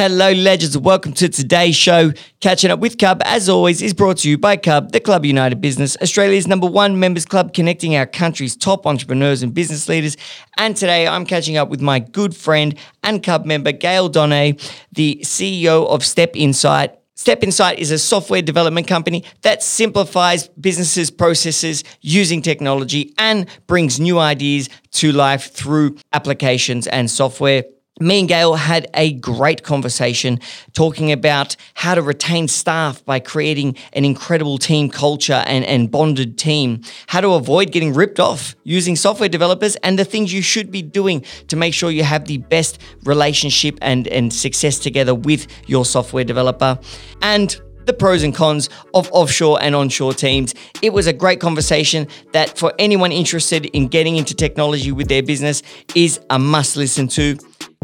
Hello, legends, welcome to today's show. Catching up with Cub, as always, is brought to you by Cub, the Club United Business, Australia's number one members club connecting our country's top entrepreneurs and business leaders. And today I'm catching up with my good friend and Cub member, Gail Donay, the CEO of Step Insight. Step Insight is a software development company that simplifies businesses' processes using technology and brings new ideas to life through applications and software me and Gail had a great conversation talking about how to retain staff by creating an incredible team culture and, and bonded team, how to avoid getting ripped off using software developers, and the things you should be doing to make sure you have the best relationship and, and success together with your software developer. And the pros and cons of offshore and onshore teams. It was a great conversation that, for anyone interested in getting into technology with their business, is a must listen to.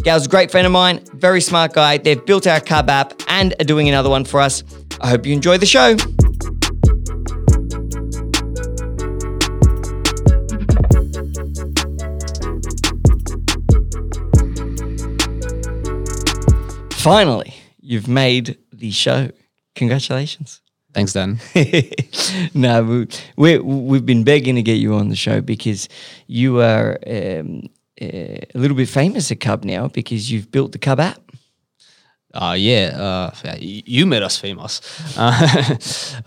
Gail's a great friend of mine, very smart guy. They've built our Cub app and are doing another one for us. I hope you enjoy the show. Finally, you've made the show. Congratulations. Thanks, Dan. no, we, we, we've been begging to get you on the show because you are um, uh, a little bit famous at Cub now because you've built the Cub app. Uh, yeah, uh, you made us famous. Uh,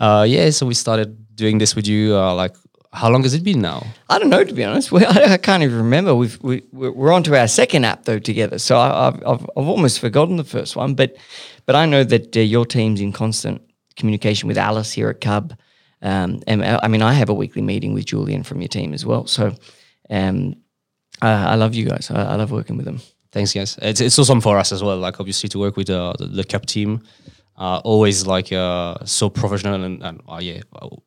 uh, yeah, so we started doing this with you. Uh, like, how long has it been now? I don't know, to be honest. We, I, I, can't even remember. We've, we, we're on to our second app though together, so I, have I've, I've almost forgotten the first one. But but I know that uh, your team's in constant communication with Alice here at Cub. Um, and I mean, I have a weekly meeting with Julian from your team as well. So um, I love you guys. I, I, love working with them. Thanks, guys. It's it's awesome for us as well. Like obviously to work with uh, the, the Cub team. Uh, always like uh, so professional and, and uh, yeah,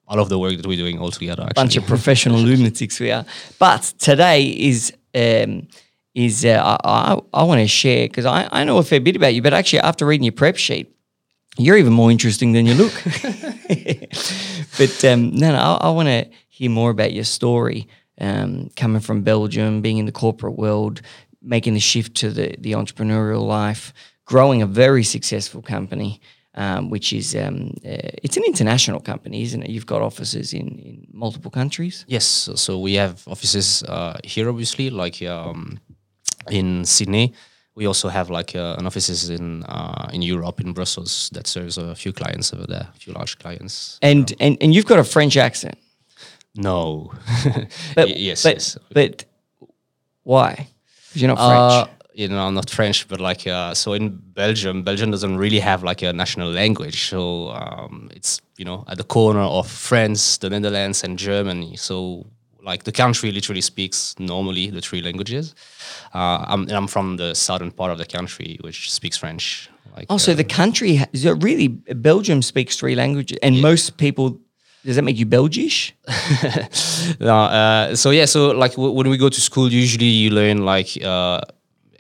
I love the work that we're doing all together. Actually. Bunch of professional lunatics we are. But today is um, is uh, I, I want to share because I, I know a fair bit about you, but actually after reading your prep sheet, you're even more interesting than you look. but um, no, no, I, I want to hear more about your story um, coming from Belgium, being in the corporate world, making the shift to the, the entrepreneurial life, growing a very successful company. Um, which is um, uh, it's an international company, isn't it? You've got offices in, in multiple countries. Yes, so we have offices uh, here, obviously, like um, in Sydney. We also have like uh, an offices in uh, in Europe, in Brussels, that serves a few clients over there, a few large clients. And and and you've got a French accent. No. but, yes, but, yes. But why? Because you're not uh, French. You know, I'm not French, but like, uh, so in Belgium, Belgium doesn't really have like a national language. So um, it's, you know, at the corner of France, the Netherlands, and Germany. So like the country literally speaks normally the three languages. Uh, I'm, and I'm from the southern part of the country, which speaks French. Like, oh, so uh, the country, is it really, Belgium speaks three languages, and yeah. most people does that make you Belgish? no. Uh, so yeah. So like w- when we go to school, usually you learn like uh,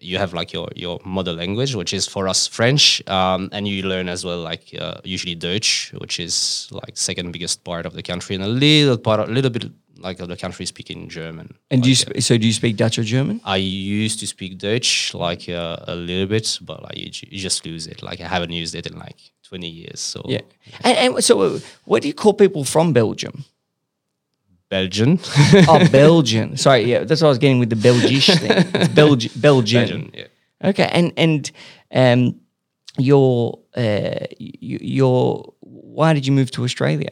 you have like your your mother language, which is for us French, um, and you learn as well like uh, usually Dutch, which is like second biggest part of the country, and a little part, a little bit like of the country speaking German. And like, do you sp- so do you speak Dutch or German? I used to speak Dutch like uh, a little bit, but like you, you just lose it. Like I haven't used it in like 20 years. So yeah. And, and so, uh, what do you call people from Belgium? Belgian. oh, Belgian. Sorry, yeah, that's what I was getting with the Belgish thing. It's Belgi- Belgian. Belgian. Yeah. Okay, and and um, your uh, your why did you move to Australia?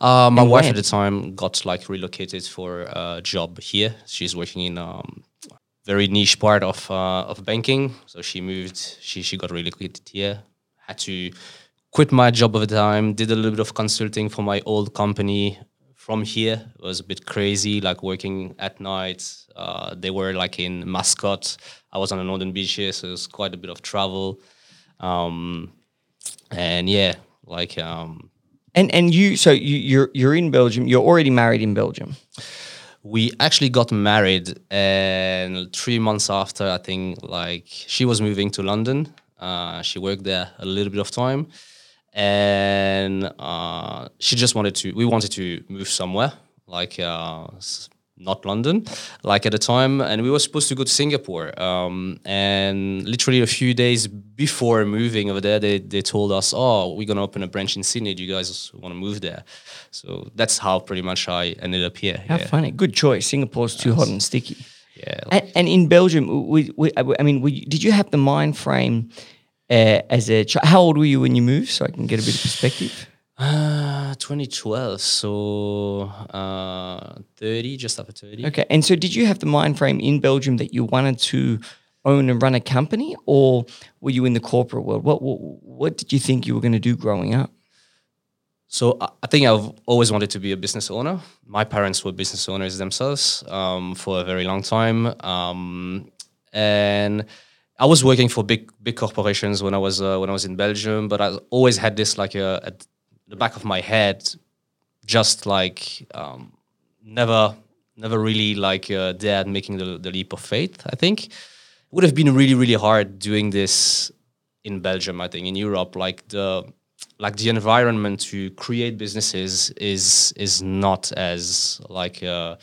Uh, my and wife when? at the time got like relocated for a job here. She's working in um, very niche part of uh, of banking, so she moved. She she got relocated here. Had to quit my job at the time, did a little bit of consulting for my old company from here. It was a bit crazy, like working at night. Uh, they were like in Mascot. I was on the northern beaches, so it was quite a bit of travel. Um, and yeah, like um, and and you so you, you're you're in Belgium. You're already married in Belgium. We actually got married, and three months after, I think like she was moving to London. Uh, she worked there a little bit of time, and uh, she just wanted to we wanted to move somewhere like uh, not London, like at the time, and we were supposed to go to Singapore. Um, and literally a few days before moving over there, they, they told us, "Oh, we're gonna open a branch in Sydney. Do you guys want to move there?" So that's how pretty much I ended up here. How yeah. funny! Good choice. Singapore's too hot and sticky. Yeah. And, and in Belgium, we, we, I mean, we, did you have the mind frame uh, as a child? How old were you when you moved? So I can get a bit of perspective. Uh, 2012, so uh, 30, just after 30. Okay. And so did you have the mind frame in Belgium that you wanted to own and run a company or were you in the corporate world? What, what, what did you think you were going to do growing up? So I I think I've always wanted to be a business owner. My parents were business owners themselves um, for a very long time, um, and I was working for big big corporations when I was uh, when I was in Belgium. But I always had this like uh, at the back of my head, just like um, never never really like uh, dared making the, the leap of faith. I think it would have been really really hard doing this in Belgium. I think in Europe, like the like the environment to create businesses is is not as like uh,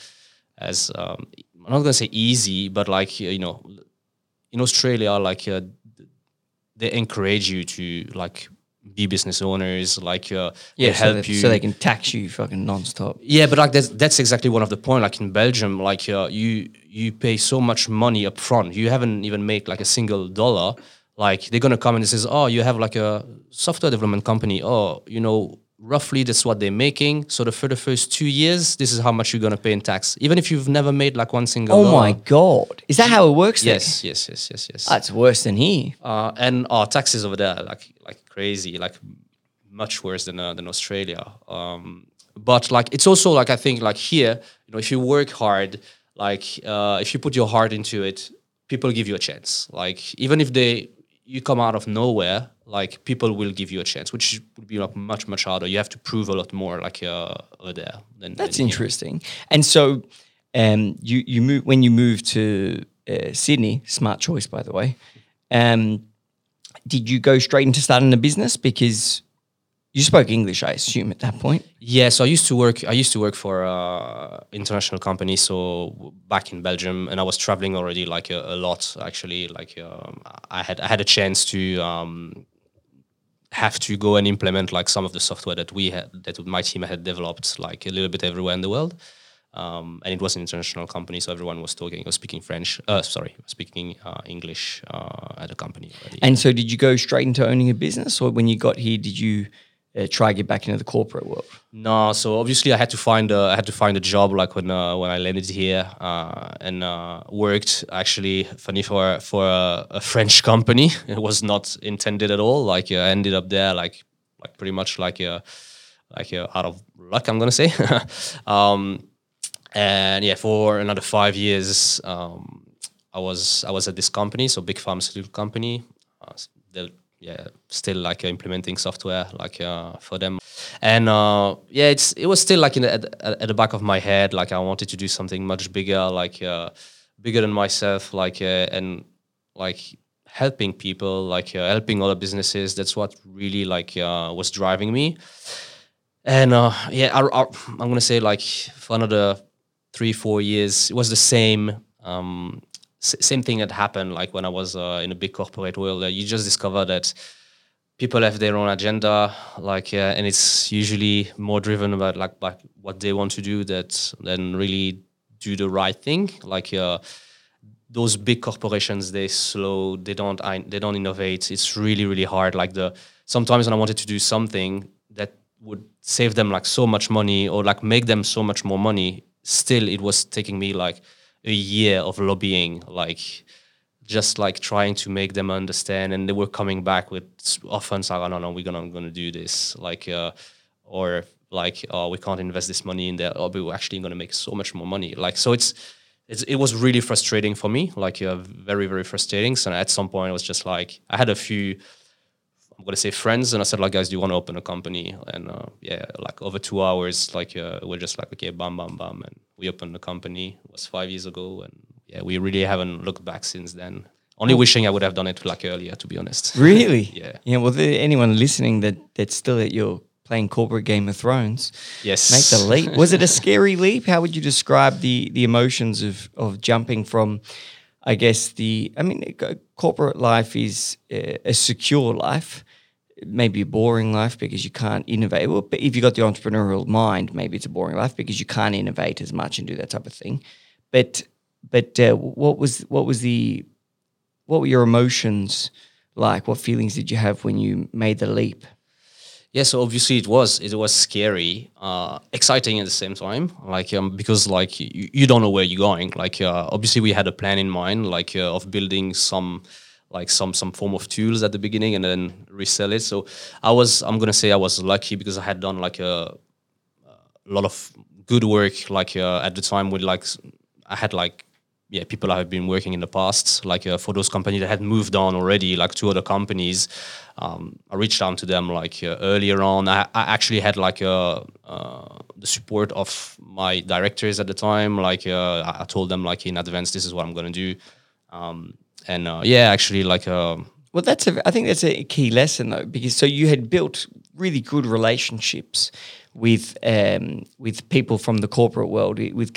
as um, I'm not gonna say easy, but like you know, in Australia, like uh, they encourage you to like be business owners, like uh, they so help that- you So they can tax you fucking nonstop. yeah, but like that's that's exactly one of the point. Like in Belgium, like uh, you you pay so much money up front. You haven't even made like a single dollar. Like they're gonna come and it says, oh, you have like a software development company. Oh, you know, roughly that's what they're making. So the, for the first two years, this is how much you're gonna pay in tax, even if you've never made like one single. Oh dollar. my God. Is that how it works there? Yes, yes, yes, yes, yes. That's worse than here. uh, and our taxes over there like like crazy, like much worse than uh, than Australia. Um, but like it's also like I think like here, you know, if you work hard, like uh, if you put your heart into it, people give you a chance. Like even if they you come out of nowhere, like people will give you a chance, which would be like much much harder. You have to prove a lot more, like uh, over there. Than, That's than interesting. And so, um, you you move when you moved to uh, Sydney. Smart choice, by the way. Um, did you go straight into starting a business because you spoke English? I assume at that point. Yeah, so I used to work. I used to work for uh, international company. So back in Belgium, and I was traveling already like a, a lot. Actually, like um, I had I had a chance to um, have to go and implement like some of the software that we had that my team had developed like a little bit everywhere in the world. Um, and it was an international company, so everyone was talking, or speaking French. Uh, sorry, speaking uh, English uh, at the company already. And so, did you go straight into owning a business, or when you got here, did you uh, try get back into the corporate world? No, so obviously I had to find a I had to find a job like when uh, when I landed here uh, and uh, worked actually funny for for a, a French company. It was not intended at all. Like uh, I ended up there like like pretty much like uh, like uh, out of luck. I'm gonna say. um, and yeah, for another five years, um, I was I was at this company, so big pharmaceutical company. Uh, yeah, still like implementing software like uh, for them, and uh, yeah, it's it was still like in the, at, at the back of my head, like I wanted to do something much bigger, like uh, bigger than myself, like uh, and like helping people, like uh, helping other businesses. That's what really like uh, was driving me. And yeah, I, I, I'm gonna say like for another three, four years, it was the same. Um, same thing that happened like when I was uh, in a big corporate world. Uh, you just discover that people have their own agenda, like, uh, and it's usually more driven about like, like what they want to do that than really do the right thing. Like uh, those big corporations, they slow, they don't, they don't innovate. It's really, really hard. Like the sometimes when I wanted to do something that would save them like so much money or like make them so much more money, still it was taking me like a year of lobbying, like just like trying to make them understand and they were coming back with often like, oh, no no we're gonna gonna do this like uh, or like oh we can't invest this money in there oh but we're actually gonna make so much more money like so it's it's, it was really frustrating for me, like uh, very, very frustrating. So at some point, it was just like I had a few, I'm gonna say friends, and I said like, guys, do you want to open a company? And uh, yeah, like over two hours, like uh, we're just like, okay, bam, bam, bam, and we opened the company. It was five years ago, and yeah, we really haven't looked back since then. Only wishing I would have done it like earlier, to be honest. Really? Yeah. Yeah. Well, anyone listening that that's still at your playing corporate Game of Thrones. Yes. Make the leap. Was it a scary leap? How would you describe the the emotions of of jumping from, I guess the I mean, uh, corporate life is a, a secure life. Maybe a boring life because you can't innovate. Well, but if you've got the entrepreneurial mind, maybe it's a boring life because you can't innovate as much and do that type of thing. But but uh, what was what was the what were your emotions like? What feelings did you have when you made the leap? Yeah, so obviously it was it was scary, uh, exciting at the same time. Like um, because like you, you don't know where you're going. Like uh, obviously we had a plan in mind, like uh, of building some like some some form of tools at the beginning and then resell it. So I was I'm gonna say I was lucky because I had done like a, a lot of good work like uh, at the time with like I had like yeah people I have been working in the past like uh, for those companies that had moved on already like two other companies um, I reached out to them like uh, earlier on. I, I, actually had like uh, uh the support of my directors at the time. Like uh, I told them like in advance this is what I'm gonna do. Um, and uh, yeah actually like well that's a I think that's a key lesson though because so you had built really good relationships with um, with people from the corporate world, with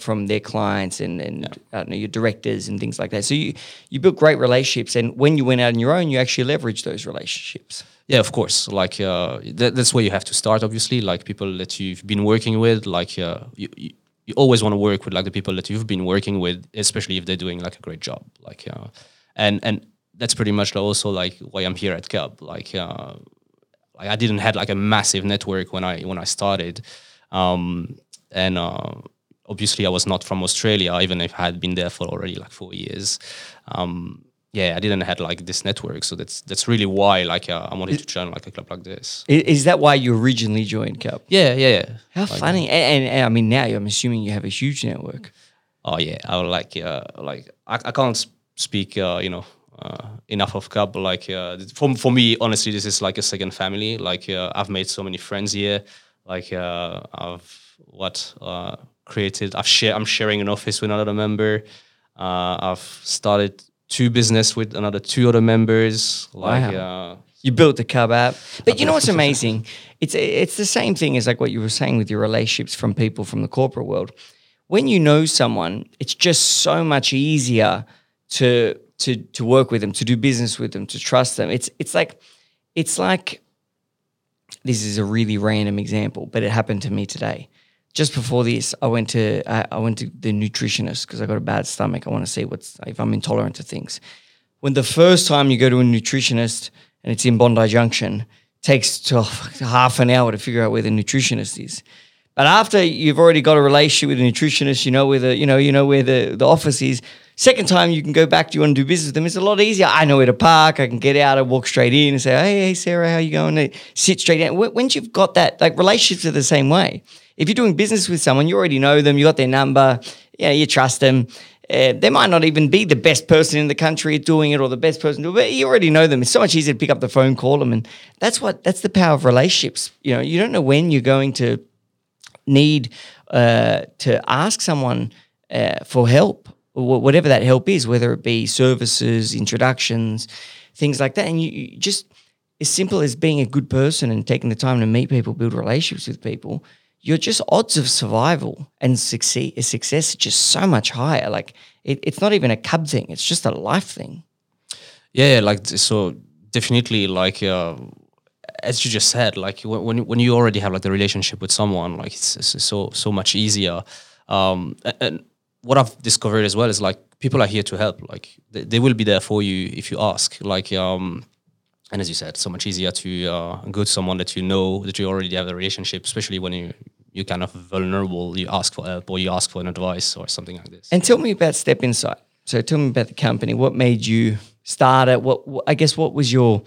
from their clients and and yeah. know, your directors and things like that. So you you built great relationships, and when you went out on your own, you actually leveraged those relationships. Yeah, of course. Like uh, that, that's where you have to start. Obviously, like people that you've been working with, like uh, you, you, you always want to work with like the people that you've been working with, especially if they're doing like a great job. Like uh, and and that's pretty much also like why I'm here at Cub. Like uh, I didn't had like a massive network when I when I started, um, and uh, obviously I was not from Australia, even if I had been there for already like four years. Um, yeah, I didn't had like this network, so that's that's really why like uh, I wanted to join like a club like this. Is that why you originally joined Cub? Yeah, yeah, yeah. How like, funny! And, and, and, I mean, now I'm assuming you have a huge network. Oh yeah, I would like uh, like I, I can't speak uh, you know uh, enough of Cub. Like uh, for for me, honestly, this is like a second family. Like uh, I've made so many friends here. Like uh, I've what uh, created. I've share. I'm sharing an office with another member. Uh, I've started two business with another two other members. Like wow. Uh, you built the Cub app, but you know what's amazing? It's it's the same thing as like what you were saying with your relationships from people from the corporate world. When you know someone, it's just so much easier to to to work with them, to do business with them, to trust them. It's it's like it's like this is a really random example, but it happened to me today. Just before this, I went to I, I went to the nutritionist because I got a bad stomach. I want to see what's if I'm intolerant to things. When the first time you go to a nutritionist and it's in Bondi Junction, takes to half an hour to figure out where the nutritionist is. But after you've already got a relationship with a nutritionist, you know where the you know you know where the, the office is. Second time you can go back, do you want to do business with them? It's a lot easier. I know where to park. I can get out and walk straight in and say, hey, hey, Sarah, how you going? And sit straight down. Once you've got that, like relationships are the same way. If you're doing business with someone, you already know them, you got their number, yeah, you trust them. Uh, they might not even be the best person in the country doing it or the best person to it, but you already know them. It's so much easier to pick up the phone, call them. And that's what that's the power of relationships. You know, you don't know when you're going to need uh, to ask someone uh, for help whatever that help is, whether it be services, introductions, things like that. And you, you, just as simple as being a good person and taking the time to meet people, build relationships with people, your just odds of survival and succeed, success is just so much higher. Like it, it's not even a cub thing; it's just a life thing. Yeah, like so definitely like. Uh, as you just said, like when when you already have like the relationship with someone, like it's, it's so so much easier. Um, and what I've discovered as well is like people are here to help. Like they, they will be there for you if you ask. Like um, and as you said, so much easier to uh, go to someone that you know that you already have a relationship, especially when you you're kind of vulnerable. You ask for help or you ask for an advice or something like this. And tell me about Step Insight. So tell me about the company. What made you start it? What, what I guess what was your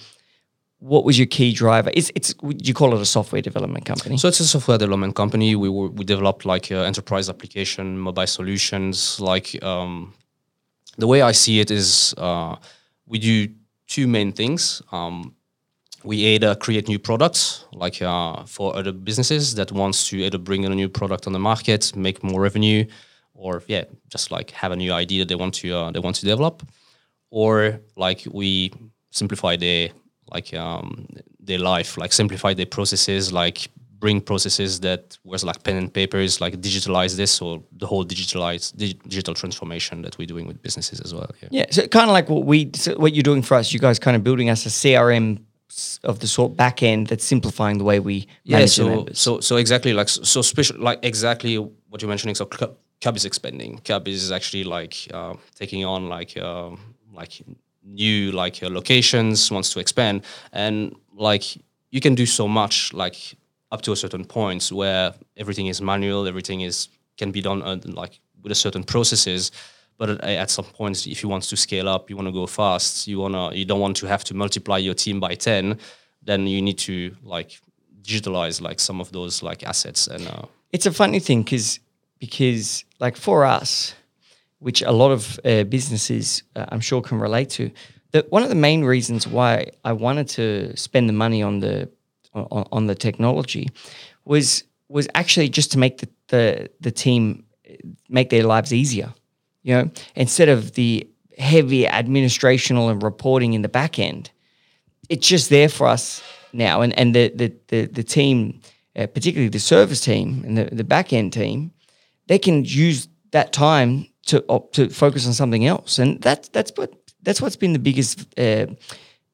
what was your key driver? It's it's you call it a software development company? So it's a software development company. We were, we developed like uh, enterprise application, mobile solutions. Like um, the way I see it is, uh, we do two main things. Um, we either create new products, like uh, for other businesses that wants to either bring in a new product on the market, make more revenue, or yeah, just like have a new idea that they want to uh, they want to develop, or like we simplify their like um, their life, like simplify their processes, like bring processes that was like pen and papers, like digitalize this or the whole digitalized dig- digital transformation that we're doing with businesses as well. Yeah, yeah so kind of like what we, so what you're doing for us. You guys kind of building us a CRM of the sort back end that's simplifying the way we yeah. So so so exactly like so special like exactly what you're mentioning. So Cub is expanding. Cub is actually like uh, taking on like uh, like new like locations, wants to expand, and like you can do so much like up to a certain point where everything is manual, everything is can be done uh, like with a certain processes. But at, at some points, if you want to scale up, you want to go fast, you wanna you don't want to have to multiply your team by ten, then you need to like digitalize like some of those like assets and. Uh, it's a funny thing because because like for us, which a lot of uh, businesses uh, I'm sure can relate to, that one of the main reasons why I wanted to spend the money on the on, on the technology was was actually just to make the, the the team make their lives easier. You know, instead of the heavy administrational and reporting in the back end, it's just there for us now. And and the the the, the team, uh, particularly the service team and the, the back end team, they can use that time to uh, to focus on something else. And that's that's what that's what's been the biggest uh,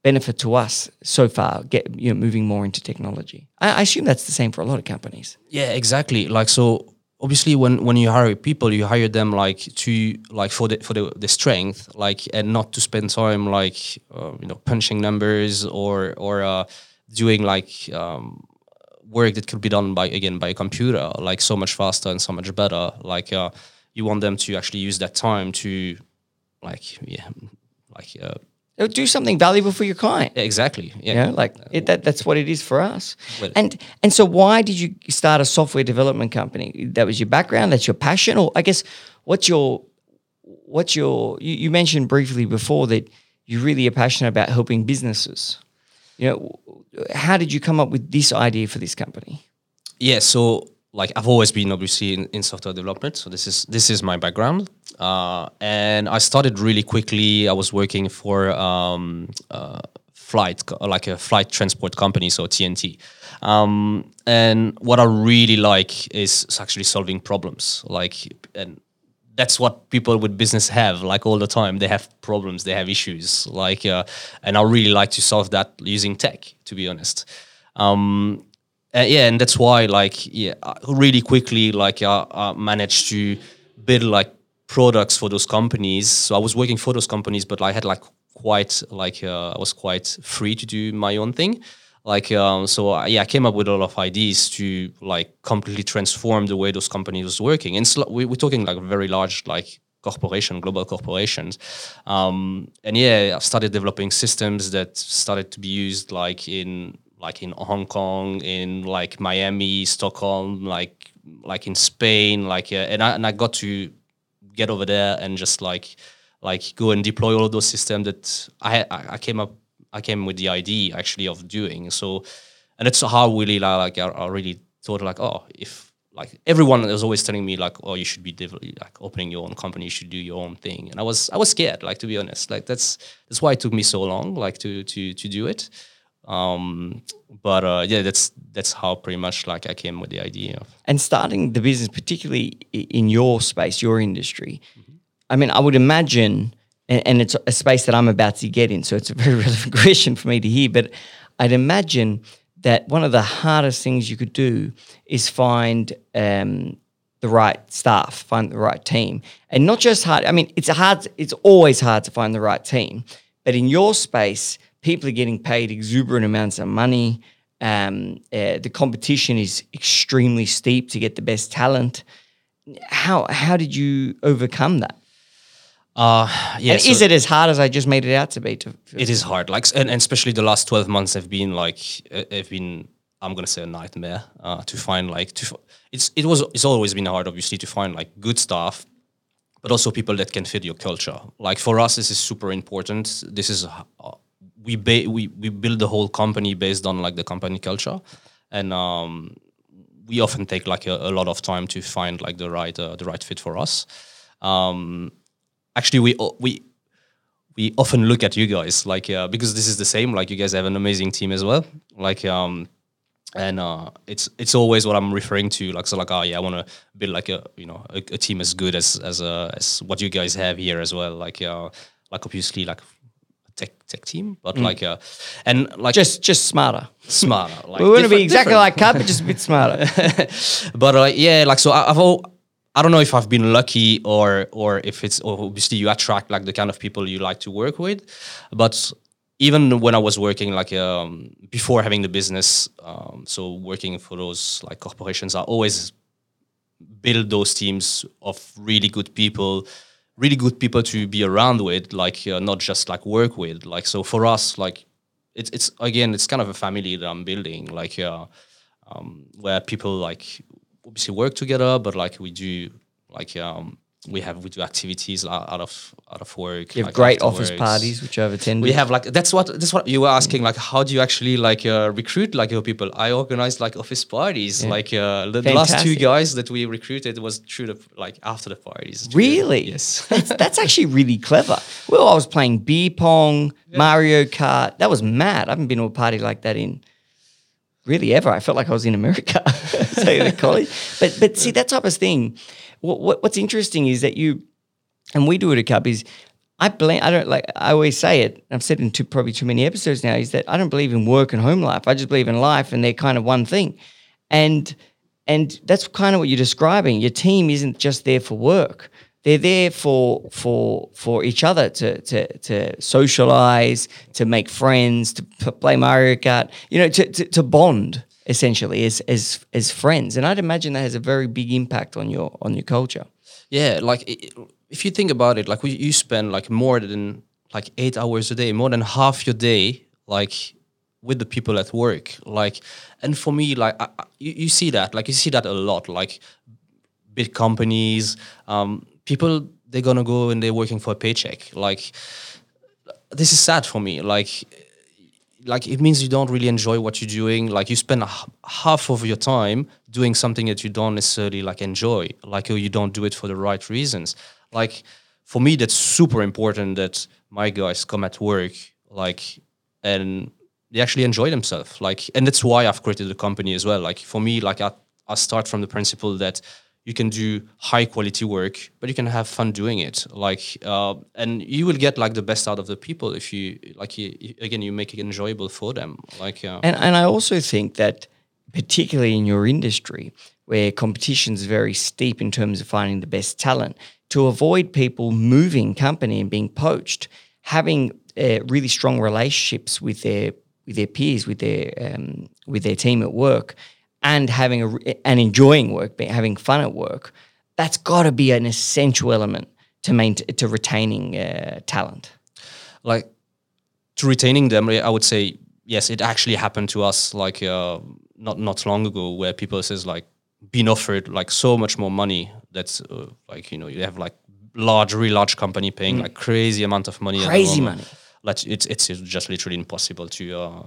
benefit to us so far. Get you know moving more into technology. I, I assume that's the same for a lot of companies. Yeah, exactly. Like so obviously when when you hire people you hire them like to like for the for the, the strength like and not to spend time like uh, you know punching numbers or or uh, doing like um, work that could be done by again by a computer like so much faster and so much better like uh, you want them to actually use that time to like yeah like uh, do something valuable for your client. Exactly. Yeah. You know, like it, that, that's what it is for us. Well, and and so why did you start a software development company? That was your background. That's your passion, or I guess what's your what's your you, you mentioned briefly before that you really are passionate about helping businesses. You know, how did you come up with this idea for this company? Yeah. So like I've always been obviously in, in software development, so this is this is my background. Uh, and I started really quickly. I was working for um, uh, flight, like a flight transport company, so TNT. Um, and what I really like is actually solving problems. Like, and that's what people with business have, like all the time. They have problems, they have issues. Like, uh, and I really like to solve that using tech, to be honest. Um, uh, yeah, and that's why like yeah, really quickly like I, I managed to build like products for those companies. So I was working for those companies, but I had like quite like uh, I was quite free to do my own thing. Like um, so, I, yeah, I came up with a lot of ideas to like completely transform the way those companies was working. And sl- we, we're talking like very large like corporation, global corporations. Um, and yeah, I started developing systems that started to be used like in like in Hong Kong, in like Miami, Stockholm, like like in Spain, like uh, and I and I got to get over there and just like like go and deploy all of those systems that I I came up I came with the idea actually of doing. So and it's how really like I, I really thought like oh if like everyone was always telling me like oh you should be like opening your own company you should do your own thing. And I was I was scared like to be honest. Like that's that's why it took me so long like to to to do it um, but uh, yeah, that's that's how pretty much like I came with the idea. Of. And starting the business, particularly in your space, your industry, mm-hmm. I mean, I would imagine, and, and, it's a space that I'm about to get in, so it's a very relevant question for me to hear. But I'd imagine that one of the hardest things you could do is find um, the right staff, find the right team, and not just hard. I mean, it's hard. It's always hard to find the right team, but in your space people are getting paid exuberant amounts of money. Um, uh, the competition is extremely steep to get the best talent. How how did you overcome that? Uh, yeah, and so is it as hard as I just made it out to be? To, it is hard, like, and, and, especially the last twelve months have been like uh, have been. I'm gonna say a nightmare uh, to find like to. It's it was it's always been hard, obviously, to find like good staff, but also people that can fit your culture. Like for us, this is super important. This is uh, we ba- we we build the whole company based on like the company culture, and um, we often take like a, a, lot of time to find like the right uh, the right fit for us. Um, actually, we we we often look at you guys like uh, because this is the same like you guys have an amazing team as well like um and uh, it's it's always what I'm referring to. Like so, like oh yeah, I want to build like a you know a, a, team as good as as uh, as what you guys have here as well. Like uh, like obviously like tech tech team, but mm. like uh, and like just just smarter, smarter. Like we want to be exactly different. like Cub, but just a bit smarter. but like yeah, like so I, I've all. I don't know if I've been lucky or or if it's or obviously you attract like the kind of people you like to work with, but even when I was working like um, before having the business, um, so working for those like corporations, I always build those teams of really good people, really good people to be around with, like uh, not just like work with. Like so for us, like it's it's again it's kind of a family that I'm building, like uh, um, where people like obviously work together, but like we do like um, we have we do activities out of out of work. You have like great office parties, which I've attended. We have like that's what that's what you were asking. Like, how do you actually like uh, recruit like your people? I organized like office parties. Yeah. Like uh, the, last two guys that we recruited was through the like after the parties. Really? The, yes. that's, that's actually really clever. Well, I was playing beer pong, yeah. Mario Kart. That was mad. I haven't been to a party like that in really ever. I felt like I was in America, at college. But but see that type of thing what, what, what's interesting is that you, and we do it at Cub, is I blame, I don't like, I always say it, I've said in too, probably too many episodes now, is that I don't believe in work and home life. I just believe in life and they're kind of one thing. And, and that's kind of what you're describing. Your team isn't just there for work. They're there for for for each other to to to socialize, to make friends, to play Mario Kart, you know, to, to, to bond essentially as as as friends. And i'd imagine that has a very big impact on your on your culture. Yeah like if you think about it like we, you spend like more than like eight hours a day more than half your day like with the people at work. Like and for me like I, you, you see that like you see that a lot like big companies um, people they're gonna go and they're working for a paycheck. Like this is sad for me. Like like it means you don't really enjoy what you're doing. Like you spend half of your time doing something that you don't necessarily like enjoy like or you don't do it for the right reasons. Like for me that's super important that my guys come at work like and they actually enjoy themselves. Like and that's why i've created the company as well. Like for me like i, I start from the principle that you can do high quality work but you can have fun doing it. Like uh, and you will get like the best out of the people if you like you, again you make it enjoyable for them. Like uh, and, and i also think that particularly in your industry where competition is very steep in terms of finding the best talent to avoid people moving company and being poached having uh, really strong relationships with their with their peers with their um, with their team at work and having a, and enjoying work, having fun at work, that's got to be an essential element to maintain to retaining uh, talent. Like to retaining them, I would say yes. It actually happened to us like uh, not not long ago, where people says like been offered like so much more money. That's uh, like you know you have like large, really large company paying mm. like crazy amount of money. Crazy money. Like it's it's just literally impossible to uh,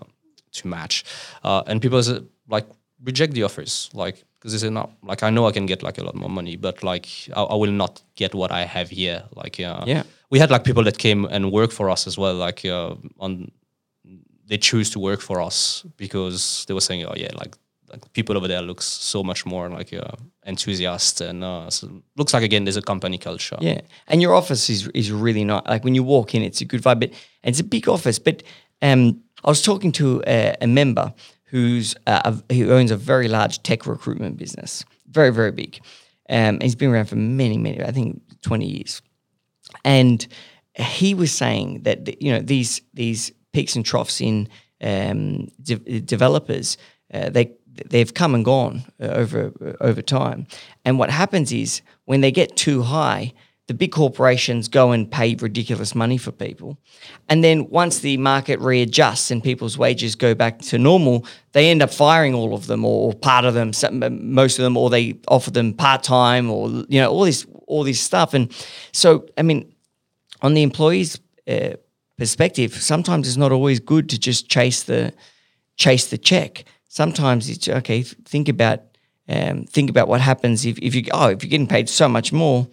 to match. Uh, and people say, like reject the offers like because they it's not like i know i can get like a lot more money but like i, I will not get what i have here. Like uh, yeah. We had like people that came and work for us as well like uh, on they choose to work for us because they were saying oh yeah like like people over there looks so much more like uh, enthusiast and uh, so looks like again there's a company culture. Yeah. And your office is is really not like when you walk in it's a good vibe but it's a big office but um i was talking to a, a member who's uh, who owns a very large tech recruitment business, very very big. Um, he's been around for many many, I think twenty years, and he was saying that you know these these peaks and troughs in um, de- developers uh, they they've come and gone uh, over over time, and what happens is when they get too high the big corporations go and pay ridiculous money for people. And then once the market readjusts and people's wages go back to normal, they end up firing all of them or part of them, most of them, or they offer them part time or you know all this all this stuff. And so, I mean, on the employees' uh, perspective, sometimes it's not always good to just chase the chase the check. Sometimes it's okay. Think about um, think about what happens if, if you oh if you're getting paid so much more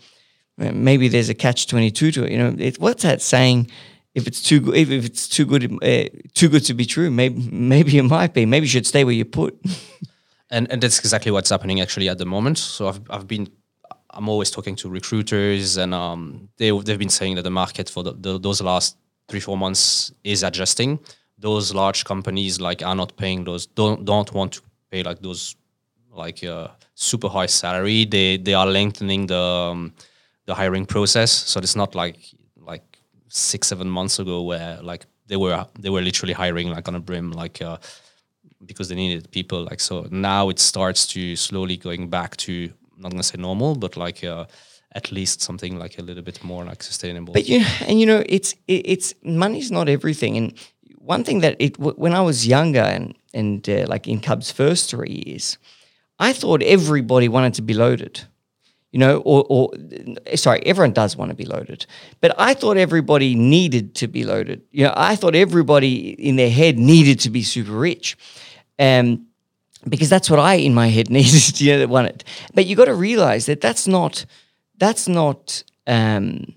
maybe there's a catch 22 to it. You know, it, what's that saying? if it's too good, if, if it's too good, uh, too good to be true, maybe maybe it might be. Maybe you should stay where you put. and and that's exactly what's happening actually at the moment. So I've I've been I'm always talking to recruiters, and um, they they've been saying that the market for the, the, those last three four months is adjusting. Those large companies like are not paying those don't don't want to pay like those like uh, super high salary. They they are lengthening the um, the hiring process, so it's not like like six seven months ago where like they were they were literally hiring like on a brim like. Uh, because they needed people like so now it starts to slowly going back to not gonna say normal, but like uh, at least something like a little bit more like sustainable. But you and you know it's it, it's money's not everything. And one thing that it when I was younger and and uh, like in Cubs' first three years, I thought everybody wanted to be loaded. You know, or, or sorry, everyone does want to be loaded, but I thought everybody needed to be loaded. You know, I thought everybody in their head needed to be super rich. Um, because that's what I in my head needed, you know, wanted. But you got to realize that that's not that's not um,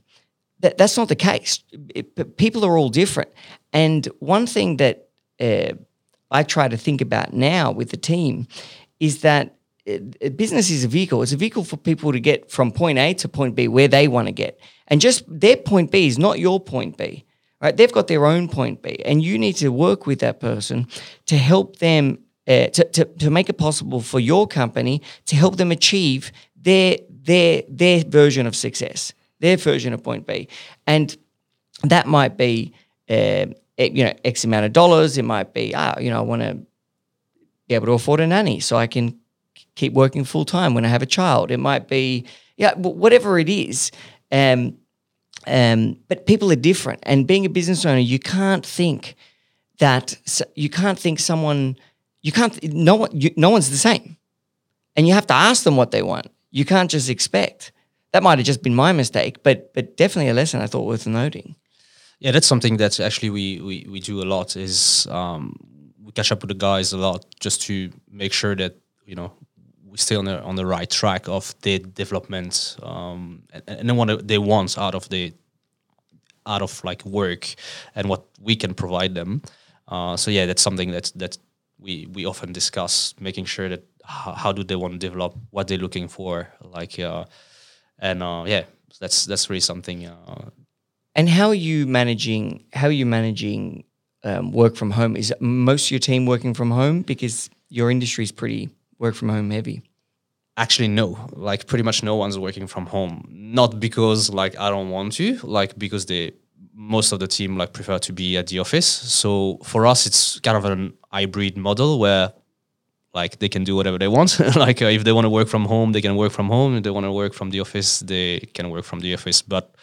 that, that's not the case. It, people are all different, and one thing that uh, I try to think about now with the team is that uh, business is a vehicle. It's a vehicle for people to get from point A to point B where they want to get, and just their point B is not your point B. Right? They've got their own point B, and you need to work with that person to help them uh, to, to, to make it possible for your company to help them achieve their their their version of success, their version of point B, and that might be uh, you know X amount of dollars. It might be ah you know I want to be able to afford a nanny so I can keep working full time when I have a child. It might be yeah whatever it is. Um, um, but people are different, and being a business owner, you can't think that you can't think someone you can't no one you, no one's the same. And you have to ask them what they want. You can't just expect. That might have just been my mistake but but definitely a lesson i thought worth noting. Yeah that's something that actually we we, we do a lot is um, we catch up with the guys a lot just to make sure that you know we stay on the on the right track of the development um, and, and what they want out of the out of like work and what we can provide them. Uh, so yeah that's something that that we we often discuss making sure that how, how do they want to develop what they're looking for like uh, and uh, yeah that's that's really something uh, and how are you managing how are you managing um, work from home? Is most of your team working from home? Because your industry is pretty work from home heavy actually no like pretty much no one's working from home not because like i don't want to like because they most of the team like prefer to be at the office. So for us, it's kind of an hybrid model where like they can do whatever they want. like uh, if they want to work from home, they can work from home. If they want to work from the office, they can work from the office. But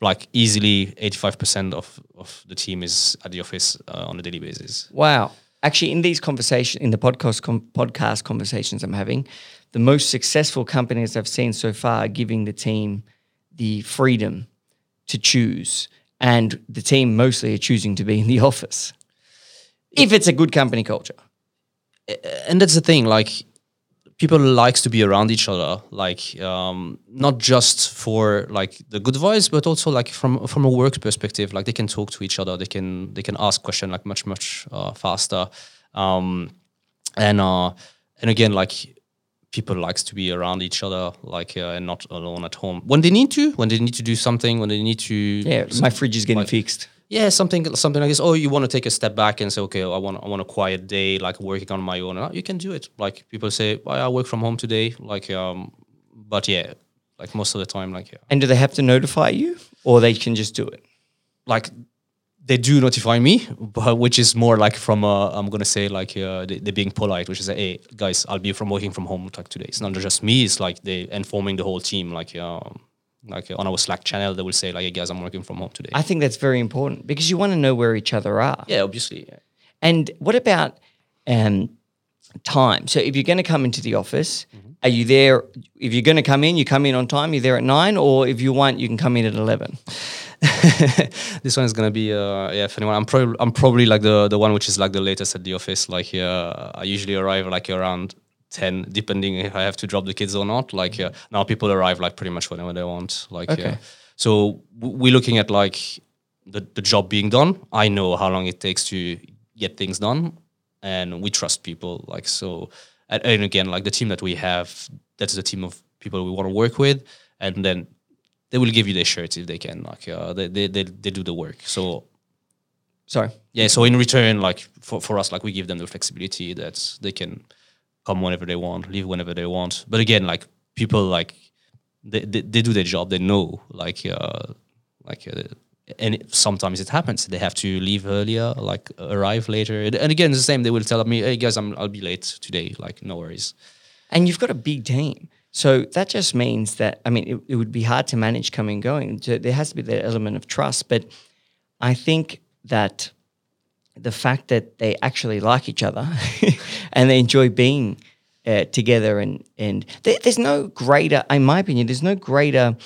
like easily 85% of, of the team is at the office uh, on a daily basis. Wow. Actually, in these conversations, in the podcast com- podcast conversations I'm having, the most successful companies I've seen so far are giving the team the freedom to choose and the team mostly are choosing to be in the office. If it's a good company culture. And that's the thing like people likes to be around each other like um, not just for like the good vibes but also like from from a work perspective like they can talk to each other they can they can ask question like much much uh, faster um, and uh, and again like people likes to be around each other, like uh, and not alone at home when they need to, when they need to do something, when they need to. Yeah, my fridge is getting like, fixed. Yeah, something something like this. Oh, you want to take a step back and say, okay, I want I want a quiet day, like working on my own. You can do it. Like people say, well, I work from home today. Like, um, but yeah, like most of the time, like. Yeah. And do they have to notify you, or they can just do it? Like they do notify me, but which is more like from uh, I'm gonna say like uh, they, are being polite, which is a hey guys, I'll be from working from home like today. It's not just me; it's like they informing the whole team. Like um, like on our Slack channel, they will say like, hey guys, I'm working from home today. I think that's very important because you want to know where each other are. Yeah, obviously. Yeah. And what about um, time? So if you're going to come into the office, mm-hmm. are you there? If you're going to come in, you come in on time. You're there at nine, or if you want, you can come in at eleven. this one is gonna be uh, yeah funny one. I'm probably I'm probably like the the one which is like the latest at the office. Like uh, I usually arrive like around ten, depending if I have to drop the kids or not. Like uh, now people arrive like pretty much whenever they want. Like okay. so we're looking at like the, the job being done. I know how long it takes to get things done, and we trust people. Like so, and, and again, like the team that we have, that's the team of people we want to work with, and then they will give you their shirts if they can. Like uh, they, they they they do the work. So Sorry. yeah, so in return, like for, for us, like we give them the flexibility that they can come whenever they want, leave whenever they want. But again, like people like they, they, they do their job, they know like uh like uh, and it, sometimes it happens they have to leave earlier, like arrive later. And, again, the same. They will tell me, "Hey guys, I'm I'll be late today." Like no worries. And you've got a big team. So that just means that, I mean, it, it would be hard to manage coming and going. There has to be that element of trust. But I think that the fact that they actually like each other and they enjoy being uh, together and, and there, there's no greater, in my opinion, there's no greater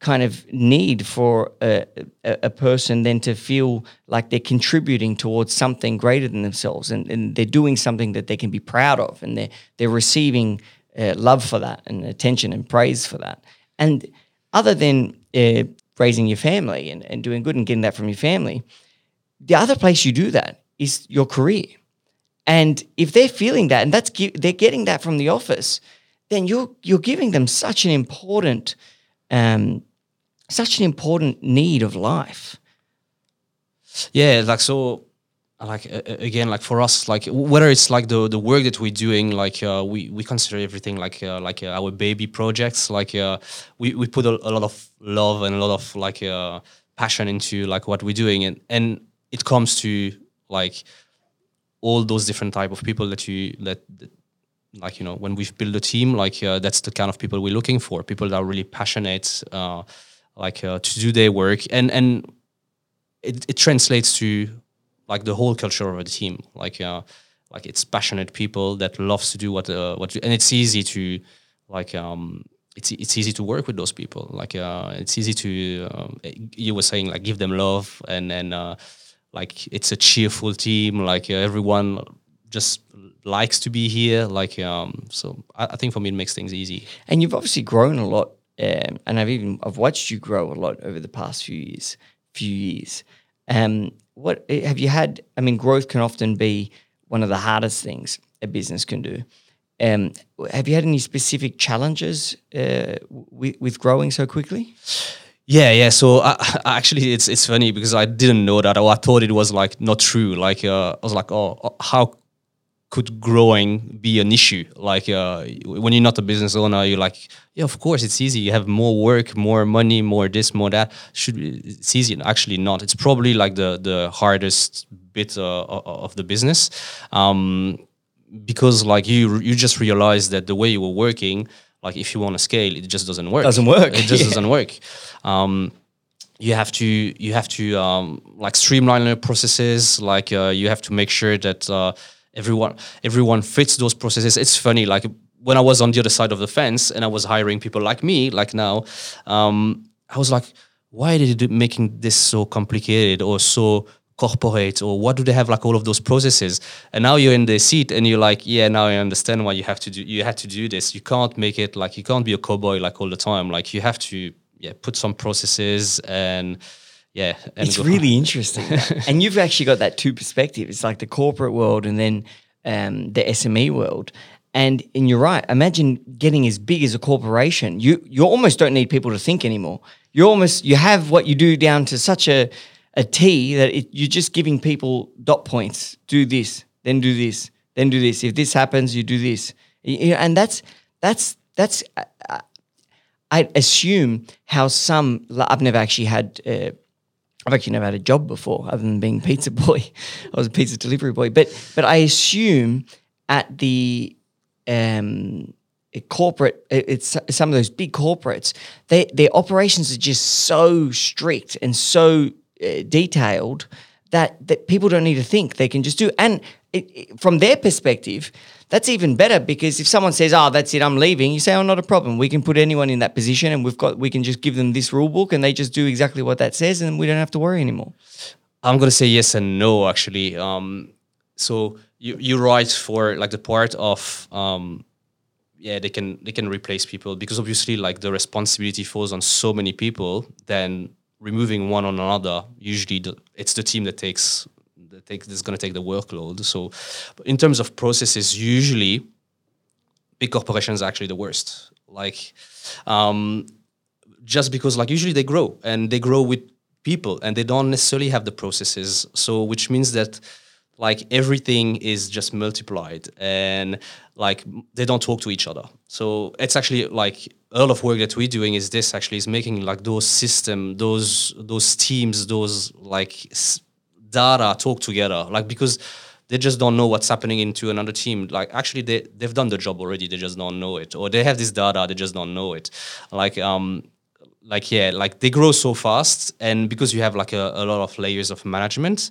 kind of need for a, a, a person than to feel like they're contributing towards something greater than themselves and, and they're doing something that they can be proud of and they're, they're receiving uh, love for that and attention and praise for that. And other than uh, raising your family and, and doing good and getting that from your family, the other place you do that is your career. And if they're feeling that and that's they're getting that from the office, then you're you're giving them such an important um, such an important need of life. yeah like so like uh, again like for us like whether it's like the the work that we're doing like uh, we we consider everything like uh, like uh, our baby projects like uh, we we put a, a lot of love and a lot of like uh, passion into like what we're doing and and it comes to like all those different type of people that you that, like you know when we've built a team like uh, that's the kind of people we're looking for people that are really passionate uh, like uh, to do their work. And and it, it translates to like the whole culture of the team. Like uh like it's passionate people that loves to do what uh, what and it's easy to like um it's it's easy to work with those people. Like uh it's easy to um, you were saying like give them love and then uh like it's a cheerful team like uh, everyone just likes to be here like um so I, I think for me it makes things easy And you've obviously grown a lot, um, and I've even I've watched you grow a lot over the past few years. Few years. Um, what eh, have you had? I mean, growth can often be one of the hardest things a business can do. Um, have you had any specific challenges uh, with, with growing so quickly? Yeah, yeah. So I, I actually, it's it's funny because I didn't know that. Or I thought it was like not true. Like uh, I was like, oh, how could growing be an issue? Like uh, when you're not a business owner, you're like, yeah, of course it's easy. You have more work, more money, more this, more that. Should be, it's easy? Actually, not. It's probably like the the hardest bit uh, of the business. Um, because like you you just realize that the way you were working like if you want to scale it just doesn't work. Doesn't work, it just yeah. doesn't work. Um you have to you have to um like streamline your processes. Like uh, you have to make sure that uh, everyone everyone fits those processes. It's funny like when i was on the other side of the fence and i was hiring people like me like now um i was like why did it making this so complicated or so corporate or what do they have like all of those processes and now you're in the seat and you're like yeah now i understand why you have to do you had to do this you can't make it like you can't be a cowboy like all the time like you have to yeah put some processes and yeah and It's really interesting. and you've actually got that two perspective. It's like the corporate world and then um, the SME world. And and you're right. Imagine getting as big as a corporation. You you almost don't need people to think anymore. You almost you have what you do down to such a a T that it, you're just giving people dot points. Do this, then do this, then do this. If this happens, you do this. And that's that's that's uh, I assume how some I've never actually had uh, I've actually never had a job before other than being pizza boy. I was a pizza delivery boy, but but I assume at the um, corporate, it- it's some of those big corporates, they their operations are just so strict and so uh, detailed that that people don't need to think; they can just do. And it, it- from their perspective, that's even better because if someone says, "Oh, that's it, I'm leaving," you say, "Oh, not a problem. We can put anyone in that position, and we've got we can just give them this rule book, and they just do exactly what that says, and we don't have to worry anymore." I'm gonna say yes and no actually. Um, so you you're right for like the part of um, yeah they can they can replace people because obviously like the responsibility falls on so many people. Then removing one on another, usually the, it's the team that takes that takes that's going to take the workload. So, in terms of processes, usually big corporations are actually the worst. Like, um, just because like usually they grow and they grow with people and they don't necessarily have the processes. So, which means that like everything is just multiplied and like they don't talk to each other so it's actually like a lot of work that we're doing is this actually is making like those system those those teams those like data talk together. Like because they just don't know what's happening into another team. Like actually they, they've done the job already. They just don't know it. Or they have this data they just don't know it. Like um like yeah like they grow so fast and because you have like a, a lot of layers of management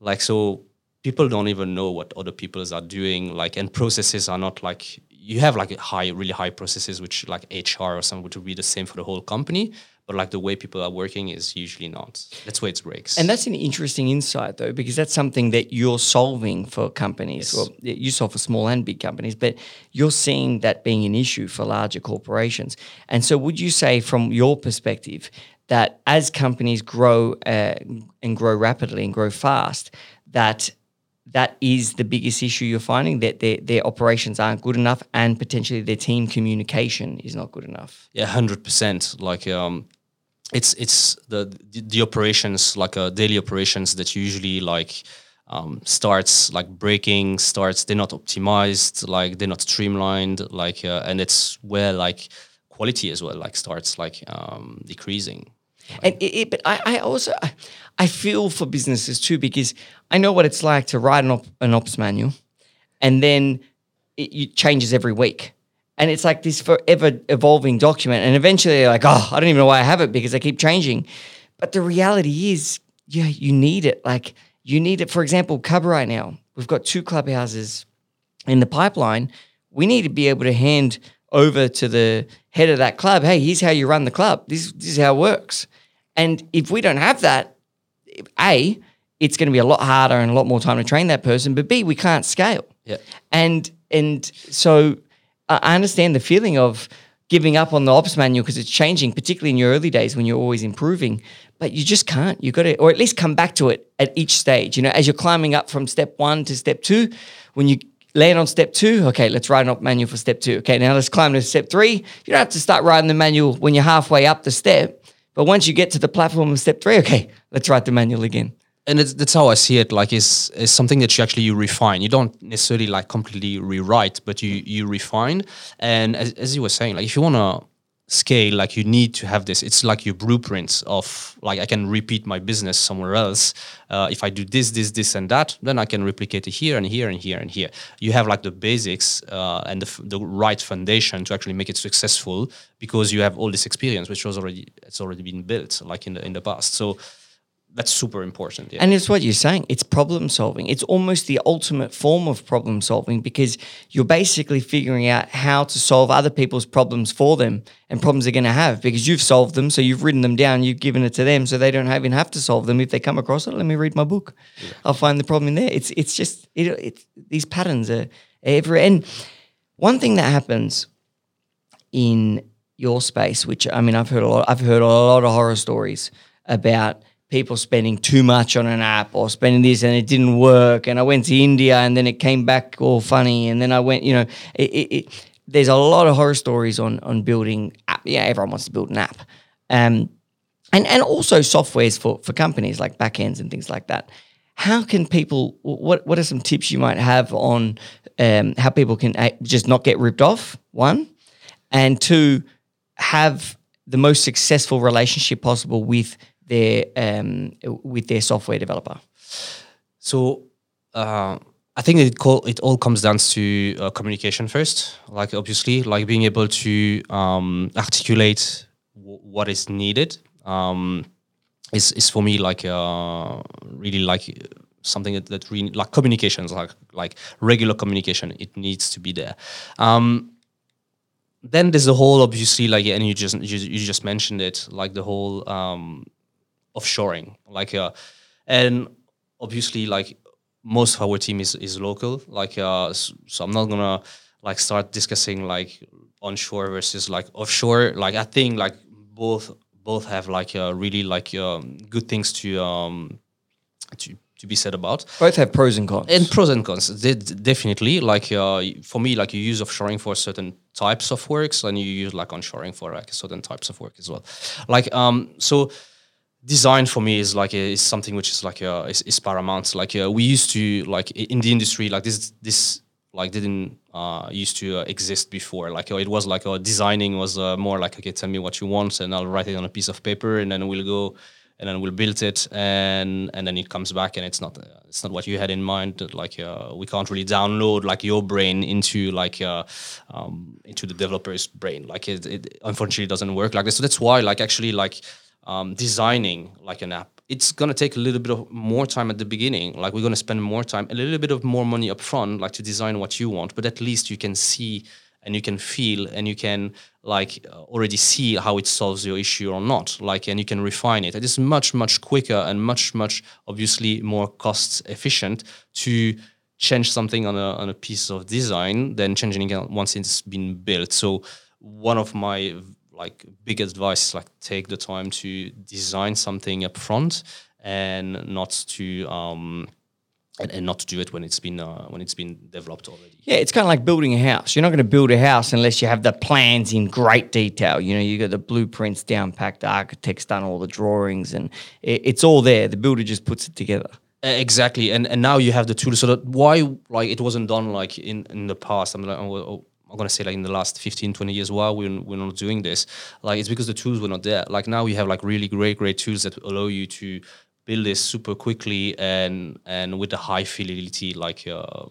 like so people don't even know what other people are doing like and processes are not like you have like high really high processes which like hr or something which would be the same for the whole company but like the way people are working is usually not. That's where it breaks. And that's an interesting insight though because that's something that you're solving for companies. Yes. well you solve for small and big companies but you're seeing that being an issue for larger corporations. And so would you say from your perspective that as companies grow uh, and grow rapidly and grow fast that that is the biggest issue you're finding that their, their operations aren't good enough and potentially their team communication is not good enough. Yeah 100% like um it's it's the the, operations like uh, daily operations that usually like um, starts like breaking starts they're not optimized like they're not streamlined like uh, and it's where like quality as well like starts like um, decreasing. And it, it, but I, I also I, feel for businesses too because I know what it's like to write an, op, an ops manual, and then it, it, changes every week, and it's like this forever evolving document, and eventually you're like, oh, I don't even know why I have it because I keep changing. But the reality is, yeah, you need it. Like you need it. For example, Cub right now, we've got two clubhouses in the pipeline. We need to be able to hand over to the head of that club, hey, here's how you run the club. This, this is how it works. And if we don't have that, A, it's going to be a lot harder and a lot more time to train that person. But B, we can't scale. Yeah. And and so I understand the feeling of giving up on the ops manual because it's changing, particularly in your early days when you're always improving. But you just can't. You got to, or at least come back to it at each stage. You know, as you're climbing up from step one to step two, when you land on step two. Okay, let's write an op manual for step two. Okay, now let's climb to step three. You don't have to start writing the manual when you're halfway up the step. But once you get to the platform of step three, okay, let's write the manual again. And that's how I see it. Like, is is something that you actually you refine. You don't necessarily like completely rewrite, but you you refine. And as, as you were saying, like if you want to scale like you need to have this. It's like your blueprints of like i can repeat my business somewhere else. Uh, if i do this this this and that then i can replicate it here and here and here and here. You have like the basics uh, and the, the right foundation to actually make it successful because you have all this experience which was already it's already been built like in the in the past. So that's super important. Yeah. And it's what you're saying. It's problem solving. It's almost the ultimate form of problem solving because you're basically figuring out how to solve other people's problems for them and problems they're going to have because you've solved them. So you've written them down, you've given it to them so they don't even have to solve them. If they come across it, let me read my book. Yeah. I'll find the problem in there. It's, it's just, it, it's, these patterns are everywhere. And one thing that happens in your space, which I mean, I've heard a lot, I've heard a lot of horror stories about people spending too much on an app or spending this and it didn't work. And I went to India and then it came back all funny. And then I went, you know, it, it, it, there's a lot of horror stories on on building app. Yeah, everyone wants to build an app. Um, and, and also softwares for, for companies like backends and things like that. How can people, what, what are some tips you might have on um, how people can just not get ripped off, one, and two, have the most successful relationship possible with their um, with their software developer? So uh, I think it call, it all comes down to uh, communication first. Like obviously, like being able to um, articulate w- what is needed um, is is for me like uh, really like something that, that like communications like like regular communication. It needs to be there. Um, then there's the whole obviously like and you just you, you just mentioned it like the whole um, offshoring. Like, uh, and obviously, like most of our team is is local. Like, uh, so I'm not gonna like start discussing like onshore versus like offshore. Like, I think like both both have like uh, really like um, good things to um, to to be said about. Both have pros and cons. And pros and cons, they, definitely. Like uh, for me, like you use offshoring for certain types of works, and you use like onshoring for like certain types of work as well. Like um, so, design for me is like a, is something which is like uh, is, is paramount. Like uh, we used to like in the industry, like this this like didn't uh, used to uh, exist before. Like uh, it was like uh, designing was uh, more like okay, tell me what you want, and I'll write it on a piece of paper, and then we'll go and then we'll build it and and then it comes back and it's not uh, it's not what you had in mind like we can't really download like your brain into like um, into the developer's brain like it, it, unfortunately doesn't work like this so that's why like actually like um, designing like an app it's going to take a little bit of more time at the beginning. Like we're going to spend more time a little bit of more money up front like to design what you want but at least you can see and you can feel and you can like uh, already see how it solves your issue or not. Like and you can refine it. It is much much quicker and much much obviously more cost efficient to change something on a, on a piece of design than changing it once it's been built. So one of my like big advice like take the time to design something up front and not to um, and, and not to do it when it's been uh, when it's been developed already. Yeah, it's kind of like building a house. You're not going to build a house unless you have the plans in great detail. You know, you got the blueprints down packed, the architect's done all the drawings, and it, it's all there. The builder just puts it together. Exactly, and and now you have the tools. So that why like it wasn't done like in in the past. I'm like, oh, I'm gonna say like in the last 15, 20 years, why we're, we're not doing this? Like it's because the tools were not there. Like now we have like really great, great tools that allow you to build this super quickly and and with a high fidelity like uh,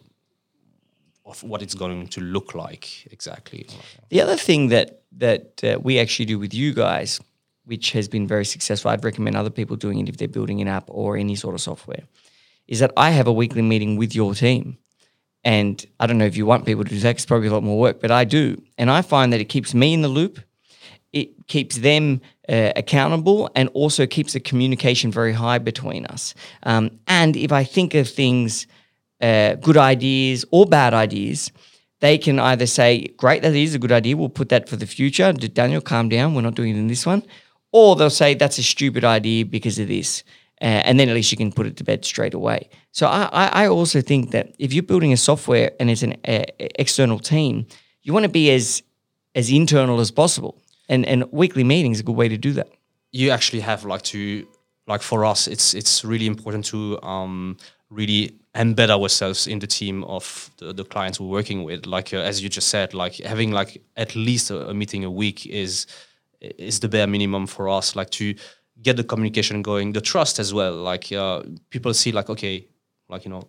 of what it's going to look like exactly. The other thing that that uh, we actually do with you guys, which has been very successful, I'd recommend other people doing it if they're building an app or any sort of software, is that I have a weekly meeting with your team. And I don't know if you want people to do that, it's probably a lot more work, but I do. And I find that it keeps me in the loop. It keeps them uh, accountable and also keeps the communication very high between us. Um, and if I think of things, uh, good ideas or bad ideas, they can either say, Great, that is a good idea. We'll put that for the future. Daniel, calm down. We're not doing it in this one. Or they'll say, That's a stupid idea because of this. Uh, and then at least you can put it to bed straight away. So I, I also think that if you're building a software and it's an uh, external team, you want to be as as internal as possible and and weekly meetings is a good way to do that. You actually have like to like for us, it's it's really important to um, really embed ourselves in the team of the, the clients we're working with. Like uh, as you just said, like having like at least a, a, meeting a week is is the bare minimum for us. Like to get the communication going, the trust as well. Like uh, people see like okay, like you know,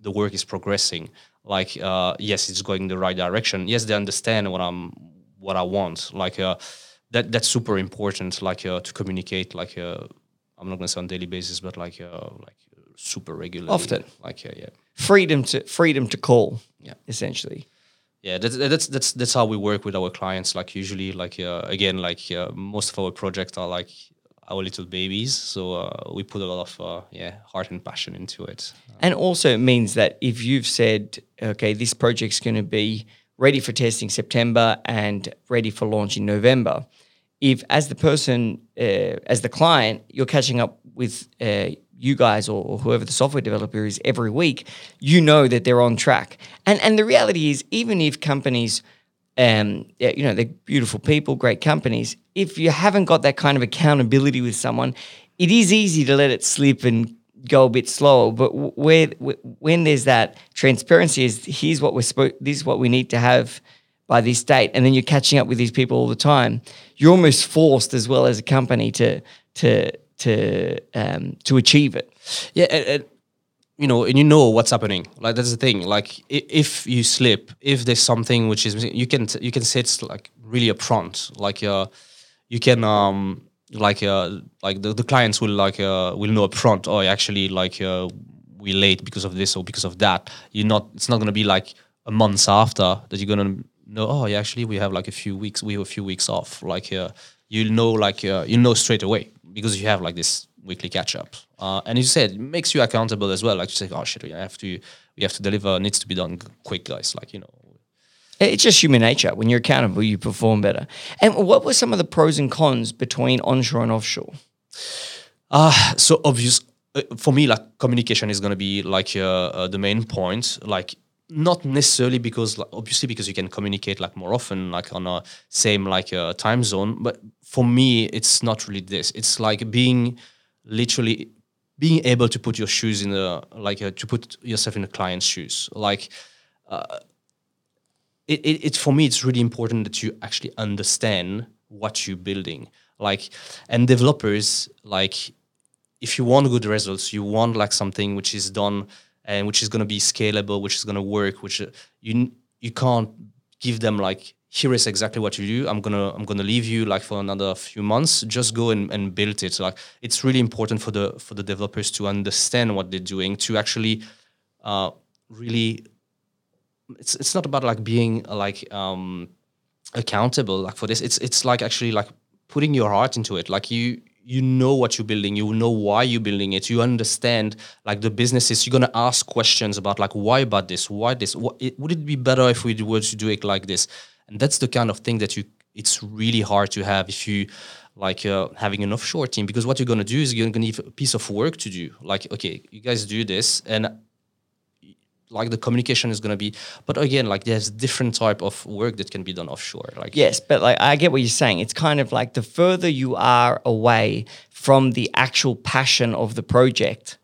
the work is progressing. Like uh, yes, it's going the right direction. Yes, they understand what I'm what I want. Like uh, that that's super important. Like uh, to communicate. Like uh, I'm not gonna say on daily basis, but like uh, like super regularly. Often. Like yeah, yeah. Freedom to freedom to call. Yeah. Essentially. Yeah, that's that's that's that's how we work with our clients. Like usually, like uh, again, like uh, most of our projects are like our little babies, so uh, we put a lot of uh, yeah heart and passion into it. And also, it means that if you've said, okay, this project's going to be ready for testing September and ready for launch in November. If, as the person, uh, as the client, you're catching up with uh, you guys or, or, whoever the software developer is every week, you know that they're on track. And and the reality is, even if companies, um, you know, they're beautiful people, great companies. If you haven't got that kind of accountability with someone, it is easy to let it slip and go a bit slower. But where, when there's that transparency, is here's what we're spo- this is what we need to have by this date, and then you're catching up with these people all the time. You're almost forced, as well as a company, to to to um, to achieve it. Yeah. And, you know, and you know what's happening. Like that's the thing. Like if you slip, if there's something which is you can you can say it's like really upfront. Like uh, you can um like uh like the, the clients will like uh will know upfront oh actually like uh we're late because of this or because of that you're not it's not gonna be like a month after that you're gonna know oh yeah actually we have like a few weeks we have a few weeks off like uh you know like uh, you know straight away because you have like this weekly catch up uh, and you said it makes you accountable as well like you say oh shit we have to we have to deliver needs to be done quick guys like you know It's just human nature. When you're accountable, you perform better. And what were some of the pros and cons between onshore and offshore? Uh, so obvious uh, for me, like communication is going to be like uh, uh, the main point. Like not necessarily because like, obviously because you can communicate like more often like on a same like uh, time zone but for me it's not really this it's like being literally being able to put your shoes in the like uh, to put yourself in the client's shoes like uh, it, it, it for me it's really important that you actually understand what you're building. Like and developers like if you want good results you want like something which is done and which is going to be scalable, which is going to work, which uh, you you can't give them like here is exactly what you do. I'm gonna I'm gonna leave you like for another few months. Just go and, and build it. Like it's really important for the for the developers to understand what they're doing to actually uh, really. It's it's not about like being like um, accountable like for this. It's it's like actually like putting your heart into it. Like you you know what you're building you know why you're building it you understand like the businesses you're going to ask questions about like why about this why this what, it, would it be better if we were to do it like this and that's the kind of thing that you it's really hard to have if you like uh, having an offshore team because what you're going to do is you're going to need a piece of work to do. Like okay you guys do this and like the communication is going to be but again like there's different type of work that can be done offshore like yes but like i get what you're saying. It's kind of like the further you are away from the actual passion of the project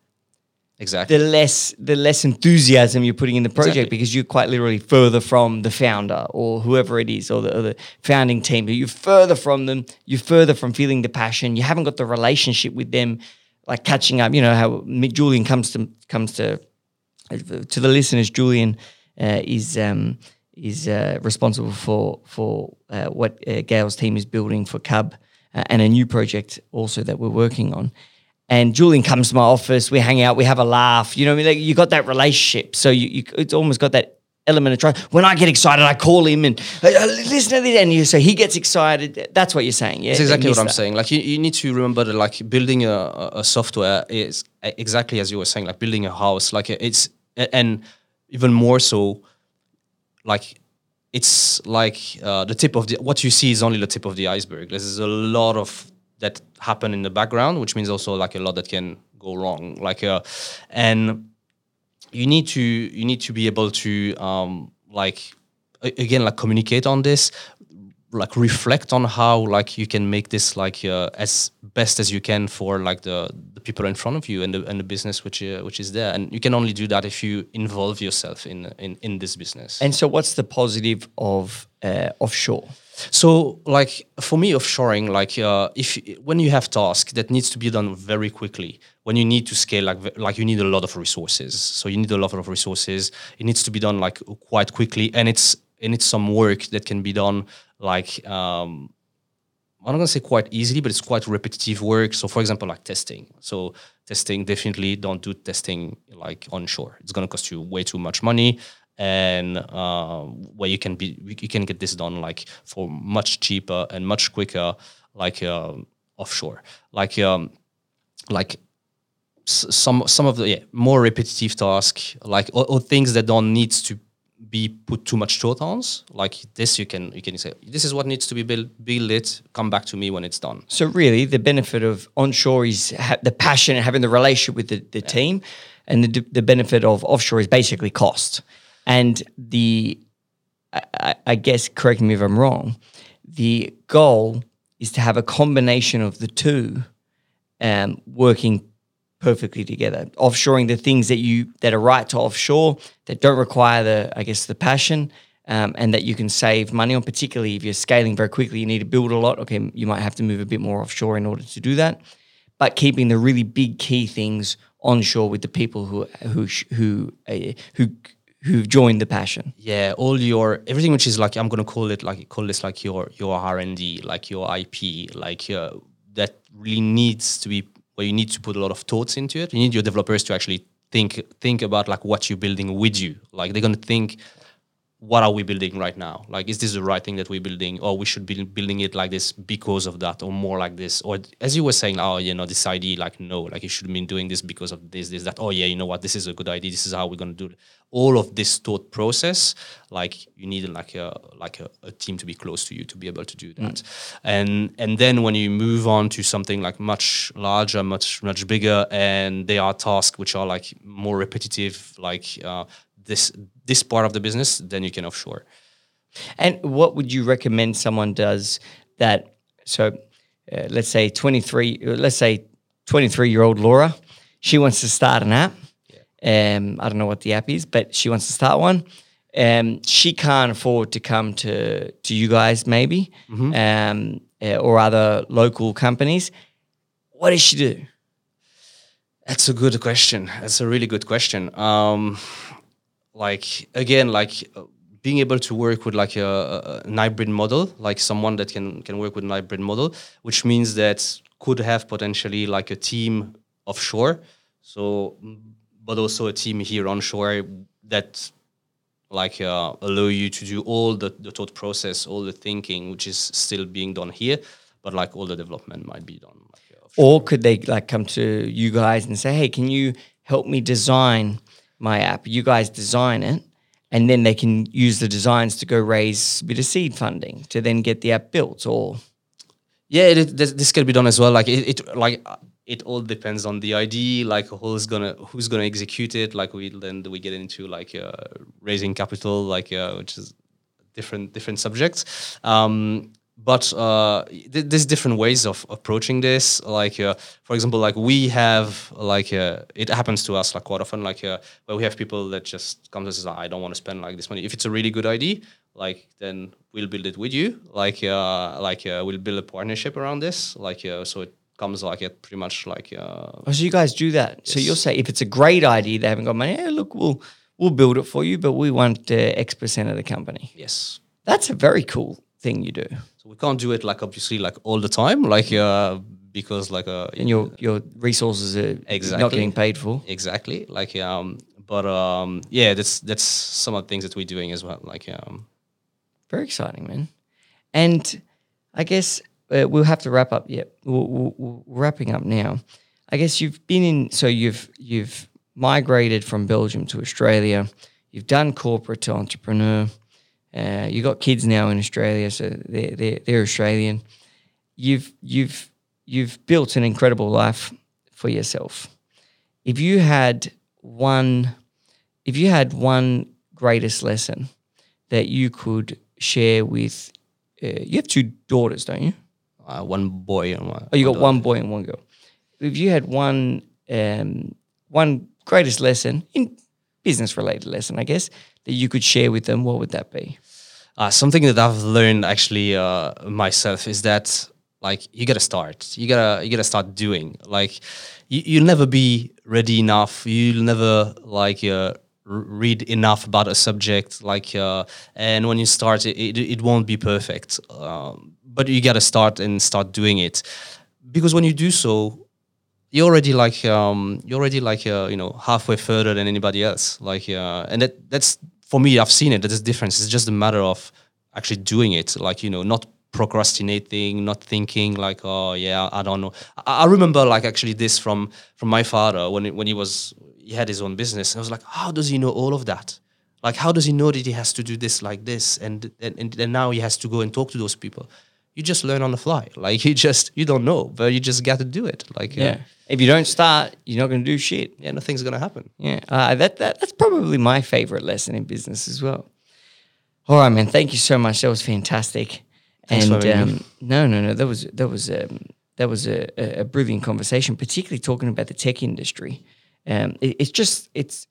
exactly the less the less enthusiasm you're putting in the project exactly. because you're quite literally further from the founder or whoever it is or the, or the founding team you're further from them you're further from feeling the passion you haven't got the relationship with them like catching up you know how julian comes to comes to to the listeners, Julian uh, is um, is uh, responsible for for uh, what uh, Gael's team is building for Cub uh, and a new project also that we're working on. And Julian comes to my office, we hang out, we have a laugh. You know, I mean? like you got that relationship, so you, you it's almost got that element of trust. When I get excited, I call him and uh, listen to this, and you so he gets excited. That's what you're saying, yeah. That's exactly what I'm saying. Like you, you need to remember that like building a, a software is exactly as you were saying, like building a house. Like it's and even more so, like it's like uh, the tip of the what you see is only the tip of the iceberg. There's a lot of that happen in the background, which means also like a lot that can go wrong. Like uh, and you need to you need to be able to um, like again like communicate on this like reflect on how like you can make this like uh, as best as you can for like the, the people in front of you and the, and the business which uh, which is there. And you can only do that if you involve yourself in in, in this business. And so what's the positive of uh, offshore so like for me offshoring like uh, if when you have tasks that needs to be done very quickly when you need to scale like like you need a lot of resources so you need a lot of resources it needs to be done like quite quickly and it's and it's some work that can be done like um, I'm not gonna say quite easily, but it's quite repetitive work. So, for example, like testing. So, testing definitely don't do testing like onshore. It's gonna cost you way too much money, and uh, where you can be, you can get this done like for much cheaper and much quicker, like uh, offshore. Like, um, like some some of the yeah, more repetitive tasks, like or, or things that don't need to be put too much thought on. Like this, you can you can say this is what needs to be built. Build it. Come back to me when it's done. So really, the benefit of onshore is ha- the passion and having the relationship with the, the yeah. team, and the the benefit of offshore is basically cost. And the I, I guess correct me if I'm wrong. The goal is to have a combination of the two um, working perfectly together. Offshoring the things that you that are right to offshore that don't require the I guess the passion. Um, and that you can save money on, particularly if you're scaling very quickly, you need to build a lot. Okay, you might have to move a bit more offshore in order to do that, but keeping the really big key things onshore with the people who who who uh, who who've joined the passion. Yeah, all your everything which is like I'm gonna call it like call this like your your R and D, like your IP, like uh, that really needs to be where you need to put a lot of thoughts into it. You need your developers to actually think think about like what you're building with you. Like they're gonna think, what are we building right now? Like, is this the right thing that we're building, or we should be building it like this because of that, or more like this, or as you were saying, oh, you know, this idea, like no, like you should been doing this because of this, this, that. Oh yeah, you know what? This is a good idea. This is how we're gonna do it. All of this thought process, like you need like a like a, a team to be close to you to be able to do that. Mm. And and then when you move on to something like much larger, much much bigger, and they are tasks which are like more repetitive, like uh, this this part of the business, then you can offshore. And what would you recommend someone does that? So, uh, let's say twenty three. Let's say twenty three year old Laura, she wants to start an app um, I don't know what the app is, but she wants to start one. Um, she can't afford to come to to you guys, maybe, mm-hmm. um, uh, or other local companies. What does she do? That's a good question. That's a really good question. Um, like again, like being able to work with like a, a, an hybrid model, like someone that can can work with an hybrid model, which means that could have potentially like a team offshore. So but also a team here onshore that like uh, allow you to do all the, the thought process, all the thinking, which is still being done here, but like all the development might be done. Like, uh, or could they like come to you guys and say, "Hey, can you help me design my app?" You guys design it, and then they can use the designs to go raise a bit of seed funding to then get the app built. Or yeah, it, this, this can be done as well. Like it, it like it all depends on the ID, like who's gonna who's gonna execute it. Like we then we get into like uh, raising capital, like uh, which is different different subjects. Um, but uh, th- there's different ways of approaching this. Like uh, for example, like we have like uh, it happens to us like quite often. Like uh, where we have people that just come to us, I don't want to spend like this money. If it's a really good idea, like then we'll build it with you. Like like we'll build a partnership around this. Like so it comes like it pretty much like. Uh, oh, so you guys do that. Yes. So you'll say if it's a great idea, they haven't got money. Hey, look, we'll we'll build it for you, but we want uh, X percent of the company. Yes, that's a very cool thing you do. So we can't do it like obviously like all the time, like uh, because like uh, and your your resources are exactly. not getting paid for. Exactly, like um, but um, yeah, that's that's some of the things that we're doing as well. Like um, very exciting, man. And I guess uh, we'll have to wrap up. Yep, we're, we're, we're wrapping up now. I guess you've been in. So you've you've migrated from Belgium to Australia. You've done corporate to entrepreneur. Uh, you got kids now in Australia, so they're, they're, they're Australian. You've you've you've built an incredible life for yourself. If you had one, if you had one greatest lesson that you could share with, uh, you have two daughters, don't you? Uh, one boy and one. Oh, you got one boy and one girl. If you had one um, one greatest lesson in business related lesson, I guess that you could share with them, what would that be? Uh, something that I've learned actually uh, myself is that like you gotta start. You gotta you gotta start doing. Like you, you'll never be ready enough. You'll never like uh, read enough about a subject like uh, and when you start it, it, it won't be perfect um, but you got to start and start doing it because when you do so you're already like um, you're already like uh, you know halfway further than anybody else like uh, and that that's for me i've seen it that is a difference it's just a matter of actually doing it like you know not procrastinating not thinking like oh yeah i don't know i, I remember like actually this from from my father when it, when he was he had his own business. And I was like, how does he know all of that? Like, how does he know that he has to do this like this? And, and, and, and now he has to go and talk to those people. You just learn on the fly. Like, you just, you don't know, but you just got to do it. Like, yeah. Uh, if you don't start, you're not going to do shit. Yeah, nothing's going to happen. Yeah. Uh, that, that, that's probably my favorite lesson in business as well. All right, man. Thank you so much. That was fantastic. Thanks and um, no, no, no. That was that was um, that was a, a brilliant conversation, particularly talking about the tech industry. Um, it, it's just it's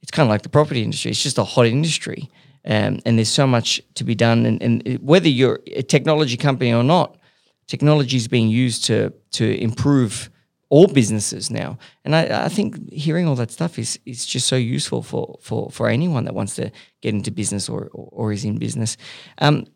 it's kind of like the property industry. It's just a hot industry, um, and there's so much to be done. And, and, whether you're a technology company or not, technology is being used to to improve all businesses now. And I, I think hearing all that stuff is is just so useful for for for anyone that wants to get into business or or, or is in business. Um,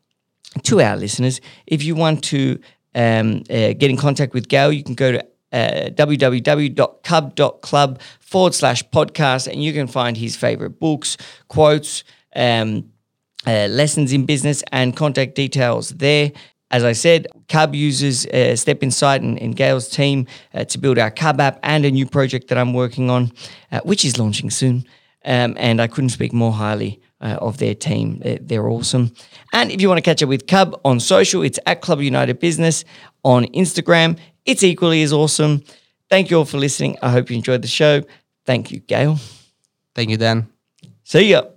to our listeners, if you want to um, uh, get in contact with Gael, you can go to uh, www.cub.club forward slash podcast, and you can find his favorite books, quotes, um, uh, lessons in business, and contact details there. As I said, Cub uses uh, Step Insight and, and Gael's team uh, to build our Cub app and a new project that I'm working on, uh, which is launching soon. um, and I couldn't speak more highly uh, of their team. They're, they're, awesome. And if you want to catch up with Cub on social, it's at Club United Business on Instagram. It's equally as awesome. Thank you all for listening. I hope you enjoyed the show. Thank you, Gael. Thank you, Dan. See ya.